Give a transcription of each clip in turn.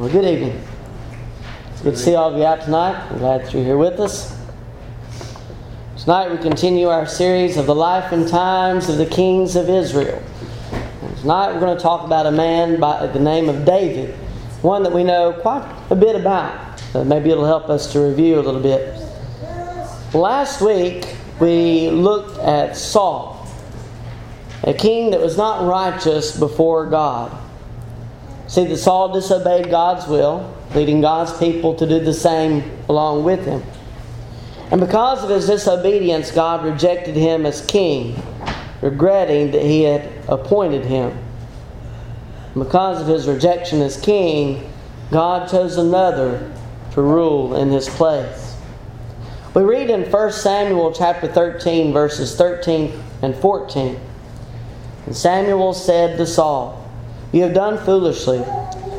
Well, good evening. It's good to see all of you out tonight. I'm glad that you're here with us. Tonight we continue our series of the life and times of the kings of Israel. And tonight we're going to talk about a man by the name of David, one that we know quite a bit about. Maybe it'll help us to review a little bit. Last week we looked at Saul, a king that was not righteous before God. See that Saul disobeyed God's will, leading God's people to do the same along with him. And because of his disobedience, God rejected him as king, regretting that he had appointed him. And because of his rejection as king, God chose another to rule in his place. We read in 1 Samuel chapter 13, verses 13 and 14. And Samuel said to Saul, you have done foolishly.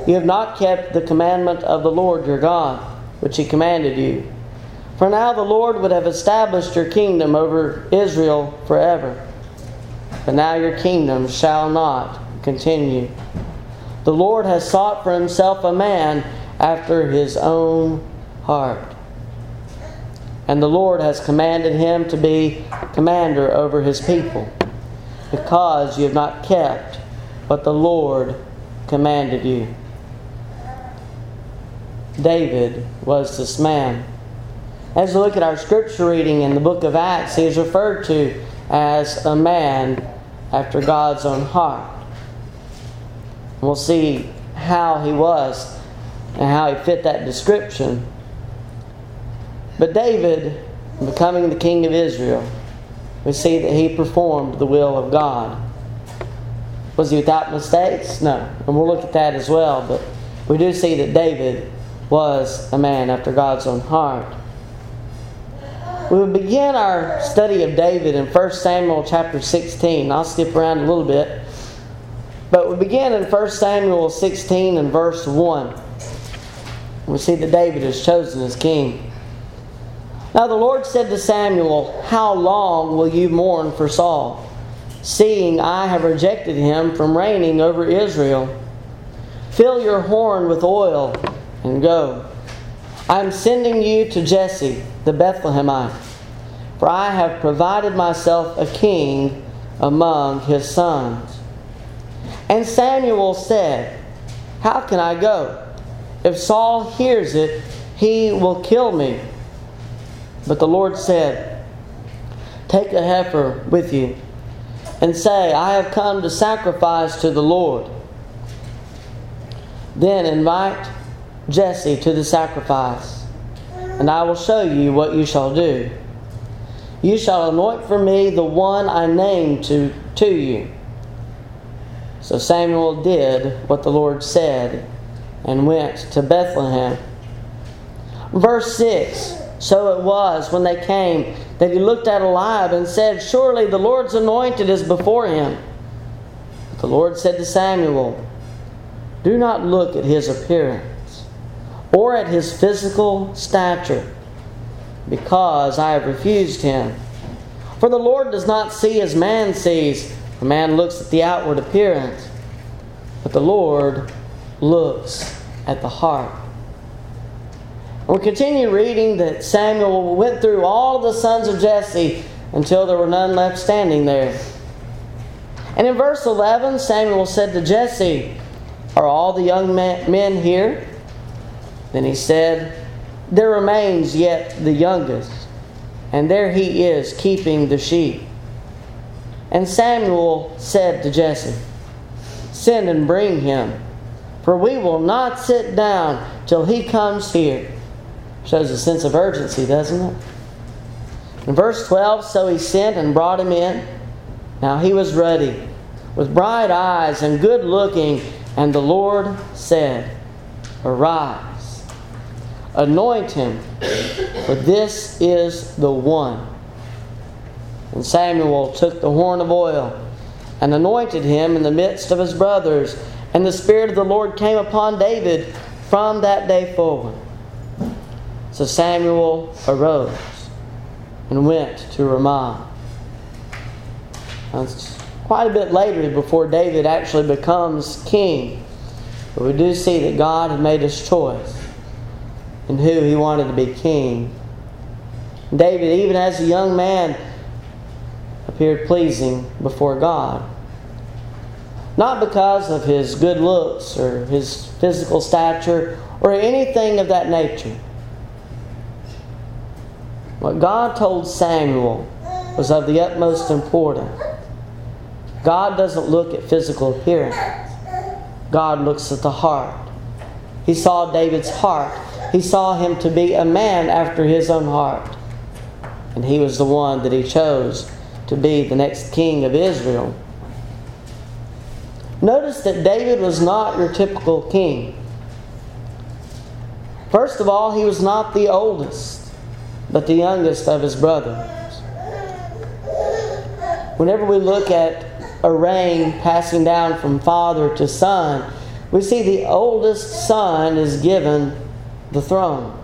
You have not kept the commandment of the Lord your God, which he commanded you. For now the Lord would have established your kingdom over Israel forever. But now your kingdom shall not continue. The Lord has sought for himself a man after his own heart. And the Lord has commanded him to be commander over his people, because you have not kept what the Lord commanded you. David was this man. As we look at our scripture reading in the book of Acts, he is referred to as a man after God's own heart. We'll see how he was and how he fit that description. But David, becoming the king of Israel, we see that he performed the will of God. Was he without mistakes? No. And we'll look at that as well. But we do see that David was a man after God's own heart. We will begin our study of David in 1 Samuel chapter 16. I'll skip around a little bit. But we begin in 1 Samuel 16 and verse 1. We see that David is chosen as king. Now the Lord said to Samuel, How long will you mourn for Saul? Seeing I have rejected him from reigning over Israel. Fill your horn with oil and go. I am sending you to Jesse the Bethlehemite, for I have provided myself a king among his sons. And Samuel said, How can I go? If Saul hears it, he will kill me. But the Lord said, Take a heifer with you and say, I have come to sacrifice to the Lord. Then invite Jesse to the sacrifice, and I will show you what you shall do. You shall anoint for me the one I named to, to you. So Samuel did what the Lord said and went to Bethlehem. Verse 6 So it was when they came that he looked at Eliab and said, Surely the Lord's anointed is before him. But the Lord said to Samuel, Do not look at his appearance or at his physical stature, because I have refused him. For the Lord does not see as man sees, for man looks at the outward appearance, but the Lord looks at the heart. We continue reading that Samuel went through all the sons of Jesse until there were none left standing there. And in verse 11, Samuel said to Jesse, Are all the young men here? Then he said, There remains yet the youngest, and there he is keeping the sheep. And Samuel said to Jesse, Send and bring him, for we will not sit down till he comes here. Shows a sense of urgency, doesn't it? In verse 12, so he sent and brought him in. Now he was ruddy, with bright eyes and good looking, and the Lord said, Arise, anoint him, for this is the one. And Samuel took the horn of oil and anointed him in the midst of his brothers, and the Spirit of the Lord came upon David from that day forward. So Samuel arose and went to Ramah. Now, it's quite a bit later before David actually becomes king. But we do see that God had made his choice in who he wanted to be king. David, even as a young man, appeared pleasing before God. Not because of his good looks or his physical stature or anything of that nature. What God told Samuel was of the utmost importance. God doesn't look at physical appearance, God looks at the heart. He saw David's heart. He saw him to be a man after his own heart. And he was the one that he chose to be the next king of Israel. Notice that David was not your typical king. First of all, he was not the oldest, but the youngest of his brothers. Whenever we look at a reign passing down from father to son, we see the oldest son is given the throne.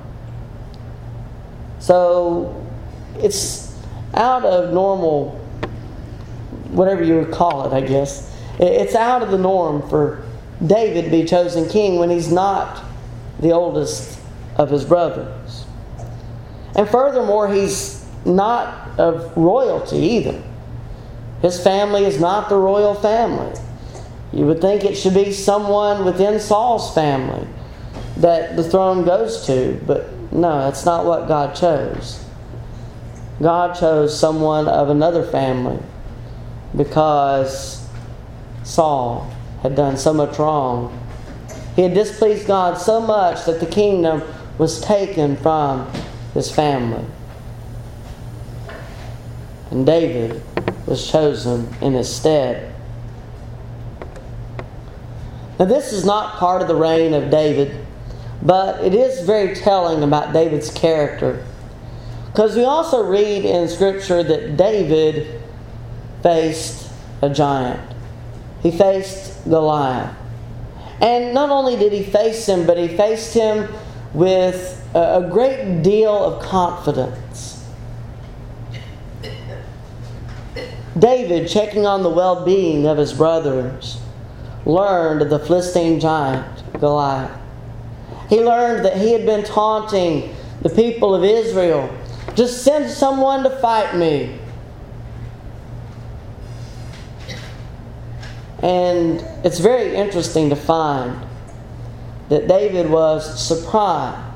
So it's out of normal, whatever you would call it, I guess. It's out of the norm for David to be chosen king when he's not the oldest of his brothers. And furthermore, he's not of royalty either. His family is not the royal family. You would think it should be someone within Saul's family that the throne goes to, but no, that's not what God chose. God chose someone of another family because Saul had done so much wrong. He had displeased God so much that the kingdom was taken from his family. And David was chosen in his stead. Now, this is not part of the reign of David, but it is very telling about David's character. Because we also read in Scripture that David faced a giant, he faced Goliath. And not only did he face him, but he faced him with a great deal of confidence. David, checking on the well being of his brothers, learned of the Philistine giant, Goliath. He learned that he had been taunting the people of Israel. Just send someone to fight me. And it's very interesting to find that David was surprised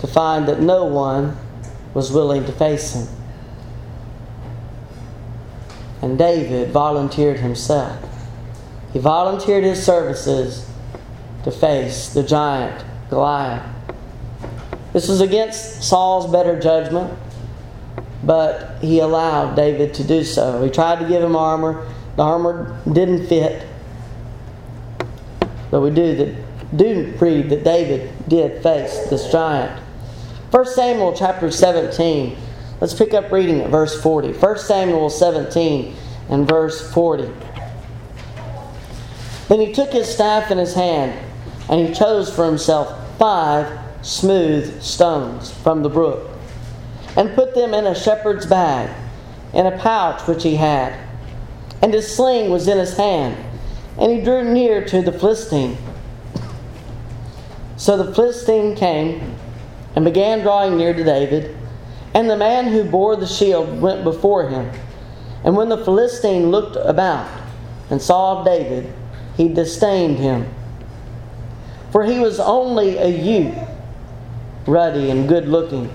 to find that no one was willing to face him. And David volunteered himself. He volunteered his services to face the giant Goliath. This was against Saul's better judgment, but he allowed David to do so. He tried to give him armor. The armor didn't fit. But we do that do read that David did face this giant. 1 Samuel chapter 17 Let's pick up reading at verse 40. 1 Samuel 17 and verse 40. Then he took his staff in his hand, and he chose for himself five smooth stones from the brook, and put them in a shepherd's bag, in a pouch which he had. And his sling was in his hand, and he drew near to the Philistine. So the Philistine came and began drawing near to David. And the man who bore the shield went before him. And when the Philistine looked about and saw David, he disdained him. For he was only a youth, ruddy and good looking.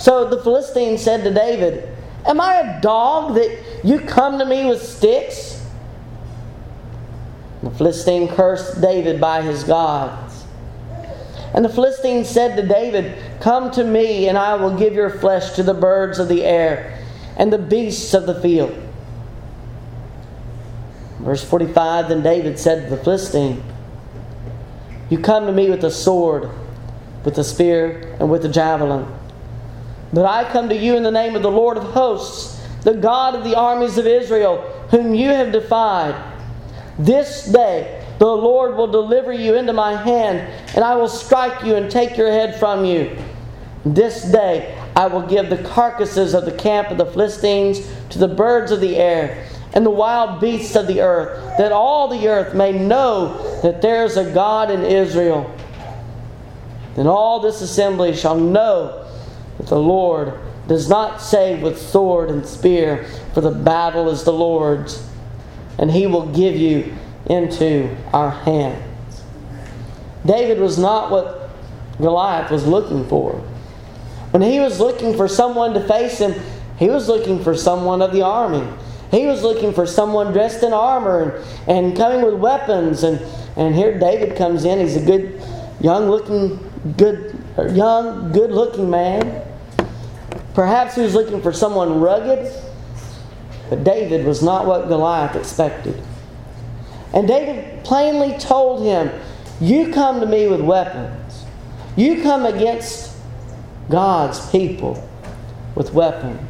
So the Philistine said to David, Am I a dog that you come to me with sticks? The Philistine cursed David by his gods. And the Philistine said to David, Come to me, and I will give your flesh to the birds of the air and the beasts of the field. Verse 45 Then David said to the Philistine, You come to me with a sword, with a spear, and with a javelin. But I come to you in the name of the Lord of hosts, the God of the armies of Israel, whom you have defied. This day the Lord will deliver you into my hand, and I will strike you and take your head from you. This day I will give the carcasses of the camp of the Philistines to the birds of the air, and the wild beasts of the earth, that all the earth may know that there is a God in Israel. Then all this assembly shall know that the Lord does not save with sword and spear, for the battle is the Lord's, and he will give you into our hands. David was not what Goliath was looking for. When he was looking for someone to face him, he was looking for someone of the army. He was looking for someone dressed in armor and, and coming with weapons. And, and here David comes in. He's a good, young looking, good, young, good looking man. Perhaps he was looking for someone rugged, but David was not what Goliath expected. And David plainly told him, You come to me with weapons. You come against God's people with weapons.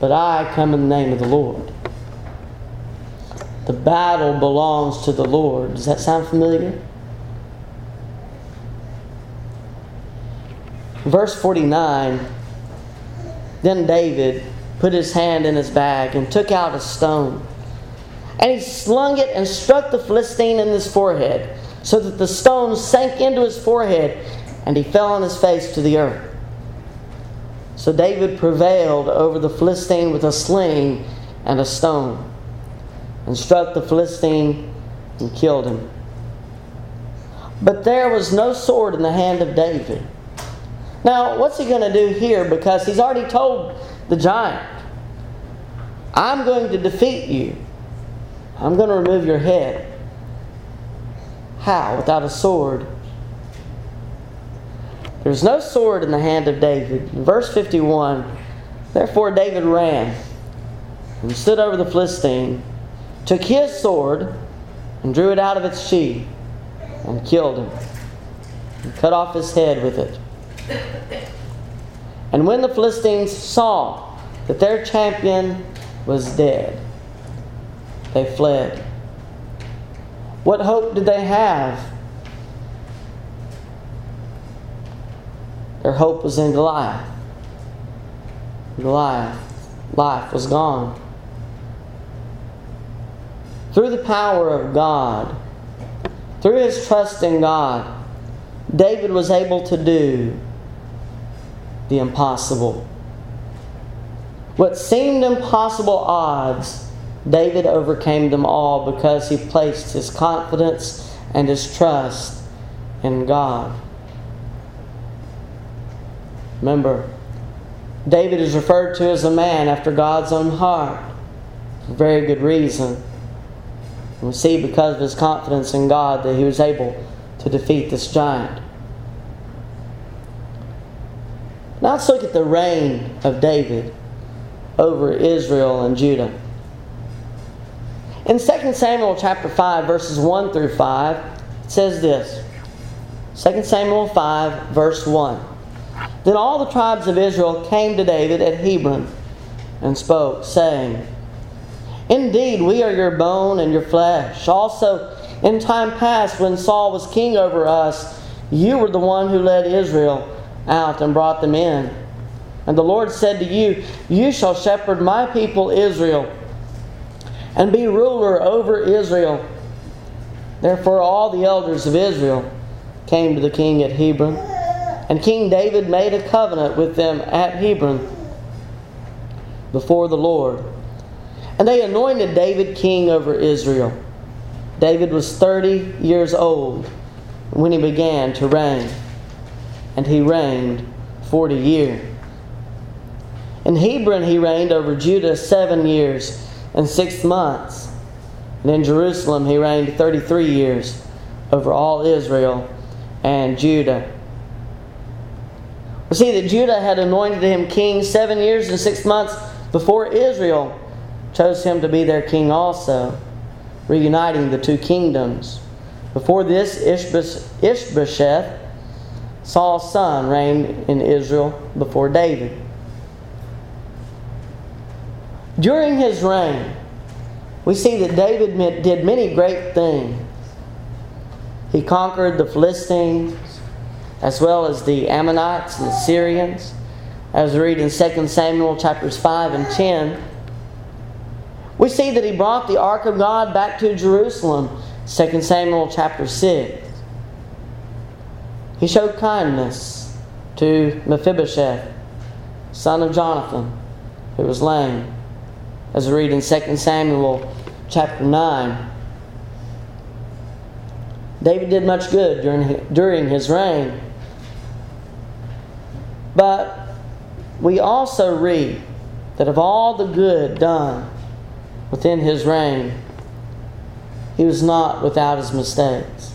But I come in the name of the Lord. The battle belongs to the Lord. Does that sound familiar? Verse 49 then David put his hand in his bag and took out a stone. And he slung it and struck the Philistine in his forehead, so that the stone sank into his forehead, and he fell on his face to the earth. So David prevailed over the Philistine with a sling and a stone, and struck the Philistine and killed him. But there was no sword in the hand of David. Now, what's he going to do here? Because he's already told the giant, I'm going to defeat you. I'm going to remove your head. How? Without a sword. There's no sword in the hand of David. In verse 51, therefore David ran and stood over the Philistine, took his sword and drew it out of its sheath and killed him and cut off his head with it. And when the Philistines saw that their champion was dead, they fled. What hope did they have? Their hope was in Goliath. Goliath, life was gone. Through the power of God, through his trust in God, David was able to do the impossible. What seemed impossible odds, David overcame them all because he placed his confidence and his trust in God. Remember, David is referred to as a man after God's own heart for very good reason. We see because of his confidence in God that he was able to defeat this giant. Now let's look at the reign of David over Israel and Judah. In 2 Samuel chapter 5, verses 1 through 5, it says this 2 Samuel 5, verse 1. Then all the tribes of Israel came to David at Hebron and spoke, saying, Indeed, we are your bone and your flesh. Also, in time past, when Saul was king over us, you were the one who led Israel out and brought them in. And the Lord said to you, You shall shepherd my people Israel and be ruler over Israel. Therefore, all the elders of Israel came to the king at Hebron, and King David made a covenant with them at Hebron before the Lord. And they anointed David king over Israel. David was 30 years old when he began to reign and he reigned forty years. In Hebron, he reigned over Judah seven years and six months. And in Jerusalem, he reigned 33 years over all Israel and Judah. We see that Judah had anointed him king seven years and six months before Israel chose him to be their king also, reuniting the two kingdoms. Before this, Ishbosheth Saul's son reigned in Israel before David. During his reign, we see that David did many great things. He conquered the Philistines as well as the Ammonites and the Syrians. As we read in 2 Samuel chapters 5 and 10, We see that he brought the ark of God back to Jerusalem, 2 Samuel chapter 6. He showed kindness to Mephibosheth, son of Jonathan, who was lame, as we read in 2 Samuel chapter 9. David did much good during, during his reign. But we also read that of all the good done within his reign, he was not without his mistakes.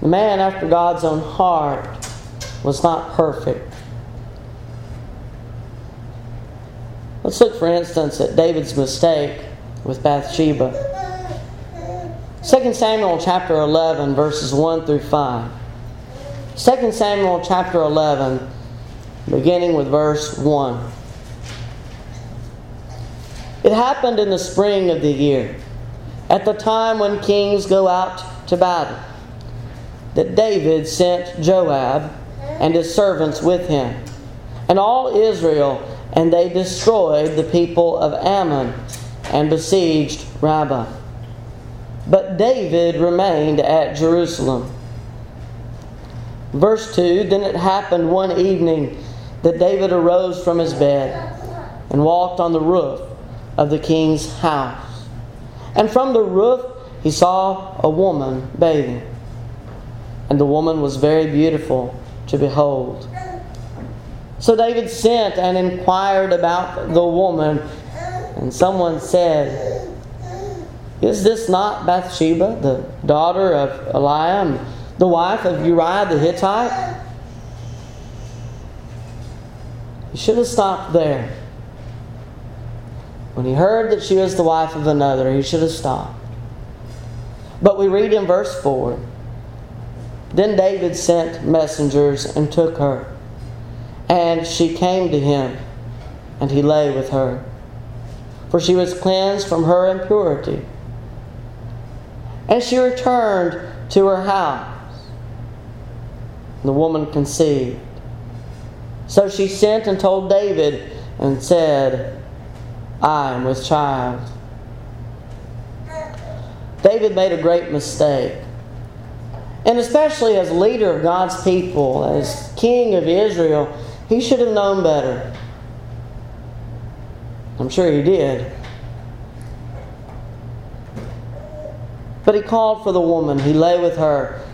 The man after God's own heart was not perfect. Let's look, for instance, at David's mistake with Bathsheba. 2 Samuel chapter 11, verses 1 through 5. 2 Samuel chapter 11, beginning with verse 1. It happened in the spring of the year, at the time when kings go out to battle, that David sent Joab and his servants with him, and all Israel, and they destroyed the people of Ammon and besieged Rabbah. But David remained at Jerusalem. Verse 2 Then it happened one evening that David arose from his bed and walked on the roof of the king's house. And from the roof he saw a woman bathing. And the woman was very beautiful to behold. So David sent and inquired about the woman, and someone said, Is this not Bathsheba, the daughter of Eliam, the wife of Uriah the Hittite? He should have stopped there. When he heard that she was the wife of another, he should have stopped. But we read in verse 4 Then David sent messengers and took her. And she came to him, and he lay with her. For she was cleansed from her impurity. And she returned to her house. The woman conceived. So she sent and told David and said, I am with child. David made a great mistake. And especially as leader of God's people, as king of Israel, he should have known better. I'm sure he did. But he called for the woman. He lay with her,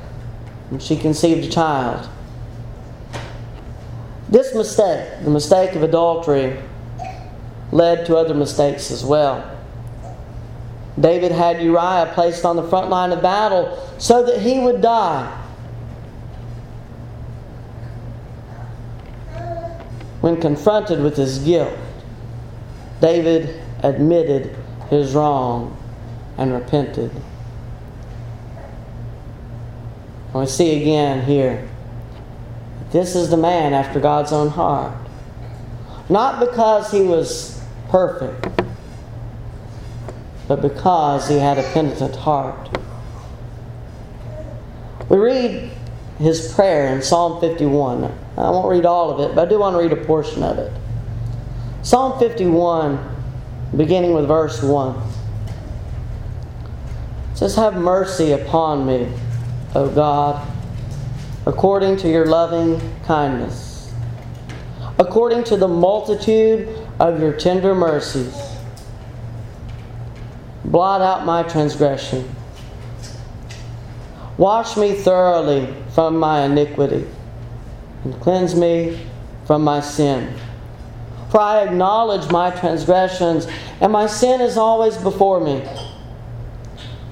and she conceived a child. This mistake, the mistake of adultery, led to other mistakes as well. David had Uriah placed on the front line of battle so that he would die. When confronted with his guilt, David admitted his wrong and repented. And we see again here this is the man after God's own heart. Not because he was perfect, but because he had a penitent heart. We read his prayer in Psalm 51. I won't read all of it, but I do want to read a portion of it. Psalm 51, beginning with verse 1, says, Have mercy upon me, O God according to your loving kindness, according to the multitude of your tender mercies. Blot out my transgression. Wash me thoroughly from my iniquity and cleanse me from my sin. For I acknowledge my transgressions, and my sin is always before me.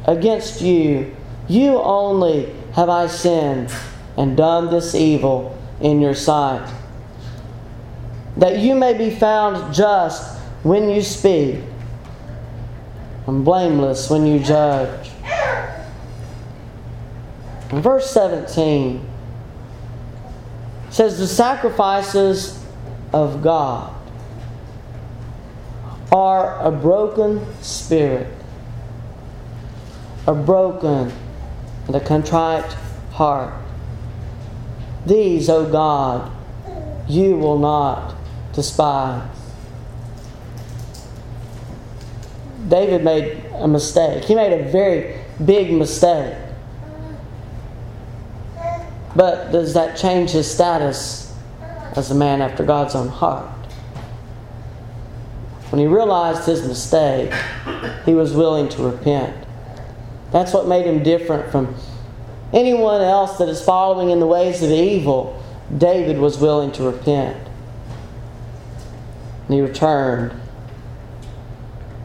Against you, you only have I sinned and done this evil in your sight. That you may be found just when you speak and blameless when you judge. In verse 17 says, The sacrifices of God are a broken spirit, a broken and a contrite heart. These, O God, you will not despise. David made a mistake. He made a very big mistake. But does that change his status as a man after God's own heart? When he realized his mistake, he was willing to repent. That's what made him different from anyone else that is following in the ways of evil. David was willing to repent. And he returned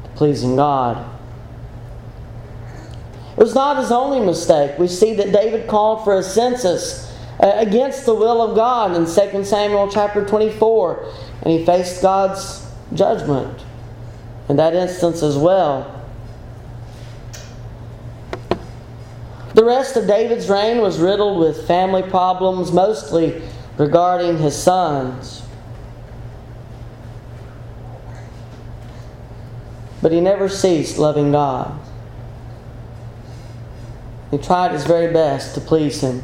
to pleasing God. It was not his only mistake. We see that David called for a census uh, against the will of God in 2 Samuel chapter 24, and he faced God's judgment in that instance as well. The rest of David's reign was riddled with family problems, mostly regarding his sons. But he never ceased loving God. He tried his very best to please him.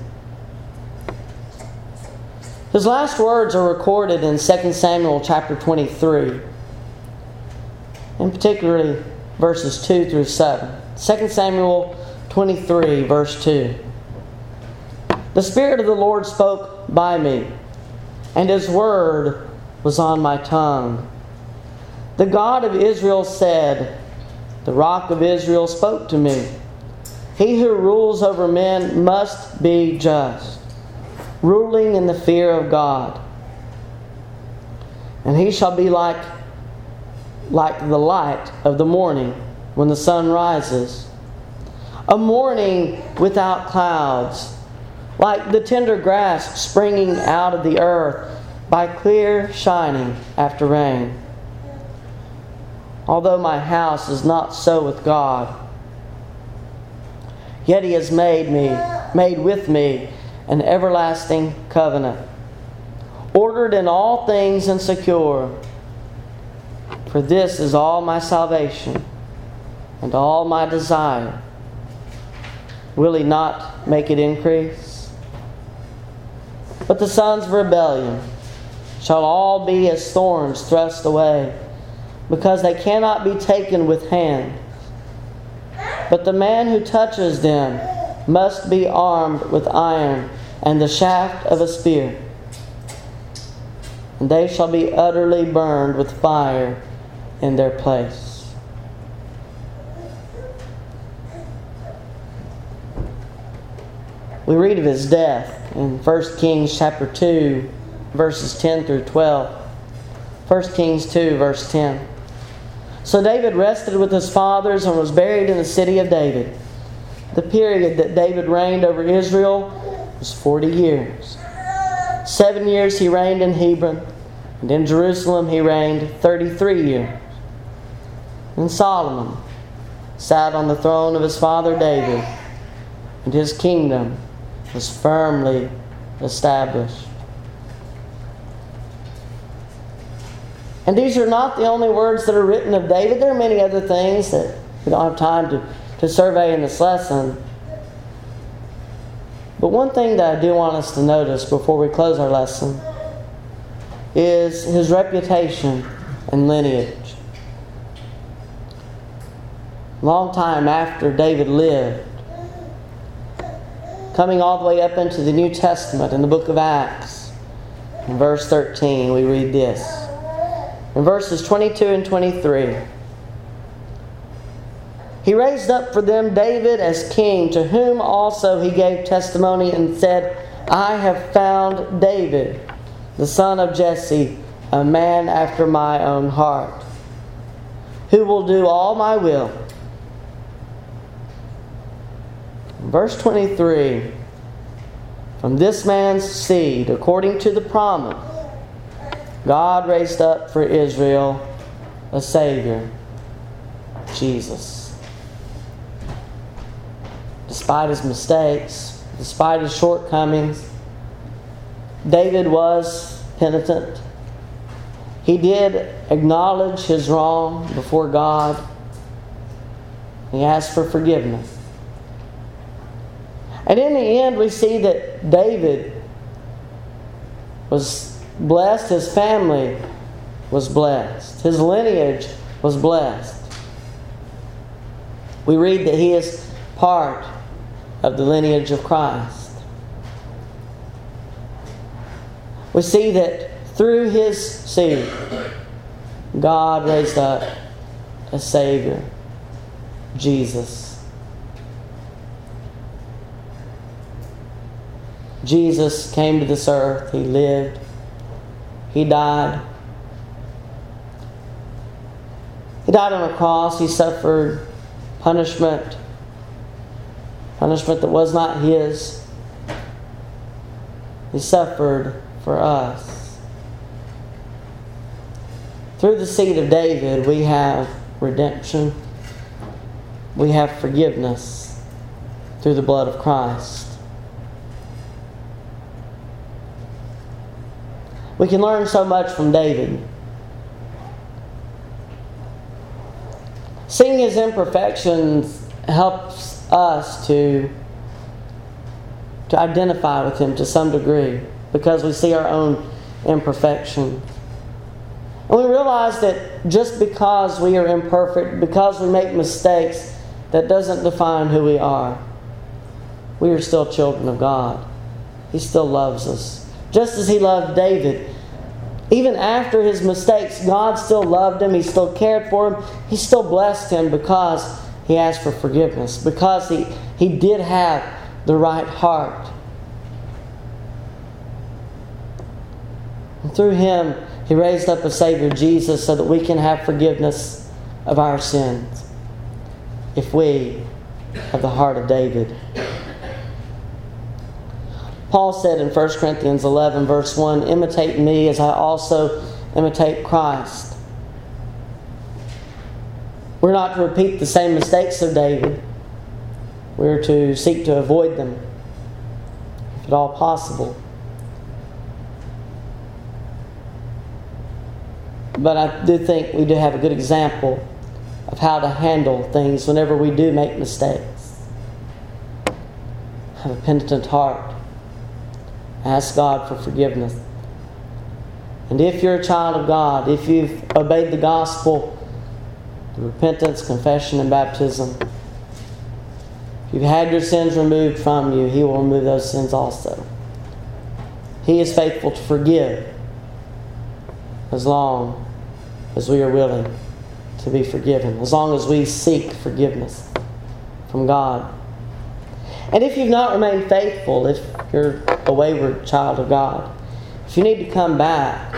His last words are recorded in 2 Samuel chapter 23, and particularly verses 2 through 7. 2 Samuel 23, verse 2. The Spirit of the Lord spoke by me, and His word was on my tongue. The God of Israel said, The rock of Israel spoke to me. He who rules over men must be just, ruling in the fear of God. And he shall be like, like the light of the morning when the sun rises, a morning without clouds, like the tender grass springing out of the earth by clear shining after rain. Although my house is not so with God, Yet he has made me, made with me, an everlasting covenant, ordered in all things and secure. For this is all my salvation and all my desire. Will he not make it increase? But the sons of rebellion shall all be as thorns thrust away, because they cannot be taken with hand. But the man who touches them must be armed with iron and the shaft of a spear. And they shall be utterly burned with fire in their place. We read of his death in 1 Kings chapter 2, verses 10 through 12. 1 Kings 2, verse 10. So David rested with his fathers and was buried in the city of David. The period that David reigned over Israel was 40 years. Seven years he reigned in Hebron, and in Jerusalem he reigned 33 years. And Solomon sat on the throne of his father David, and his kingdom was firmly established. And these are not the only words that are written of David. There are many other things that we don't have time to, to survey in this lesson. But one thing that I do want us to notice before we close our lesson is his reputation and lineage. Long time after David lived, coming all the way up into the New Testament in the book of Acts, in verse 13, we read this in verses 22 and 23. He raised up for them David as king, to whom also he gave testimony and said, I have found David, the son of Jesse, a man after my own heart, who will do all my will. Verse 23 From this man's seed, according to the promise, God raised up for Israel a Savior, Jesus. Despite his mistakes, despite his shortcomings, David was penitent. He did acknowledge his wrong before God. He asked for forgiveness. And in the end, we see that David was blessed, his family was blessed, his lineage was blessed. We read that he is part of the lineage of Christ. We see that through his seed, God raised up a Savior, Jesus. Jesus came to this earth, he lived, he died. He died on a cross, he suffered punishment, punishment that was not his. He suffered for us. Through the seed of David, we have redemption, we have forgiveness through the blood of Christ. We can learn so much from David. Seeing his imperfections helps us to, to identify with him to some degree because we see our own imperfections. And we realize that just because we are imperfect, because we make mistakes, that doesn't define who we are. We are still children of God. He still loves us. Just as He loved David. Even after his mistakes, God still loved him. He still cared for him. He still blessed him because he asked for forgiveness, because he, he did have the right heart. And through him, he raised up a Savior, Jesus, so that we can have forgiveness of our sins if we have the heart of David. Paul said in 1 Corinthians 11, verse 1 Imitate me as I also imitate Christ. We're not to repeat the same mistakes of David, we're to seek to avoid them, if at all possible. But I do think we do have a good example of how to handle things whenever we do make mistakes. Have a penitent heart. Ask God for forgiveness. And if you're a child of God, if you've obeyed the gospel, repentance, confession, and baptism, if you've had your sins removed from you, He will remove those sins also. He is faithful to forgive as long as we are willing to be forgiven, as long as we seek forgiveness from God. And if you've not remained faithful, if you're a wayward child of God, if you need to come back,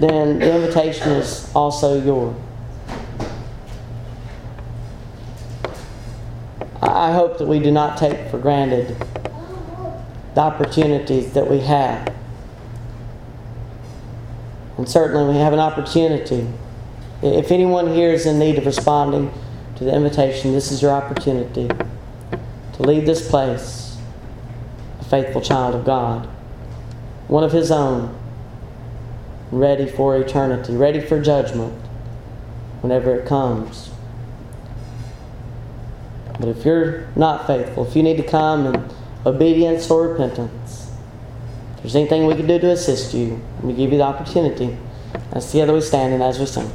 then the invitation is also yours. I hope that we do not take for granted the opportunities that we have and certainly we have an opportunity. If anyone here is in need of responding to the invitation, this is your opportunity to leave this place a faithful child of God, one of His own, ready for eternity, ready for judgment whenever it comes. But if you're not faithful, if you need to come in obedience or repentance, if there's anything we can do to assist you, we give you the opportunity. As together we stand and as we sing.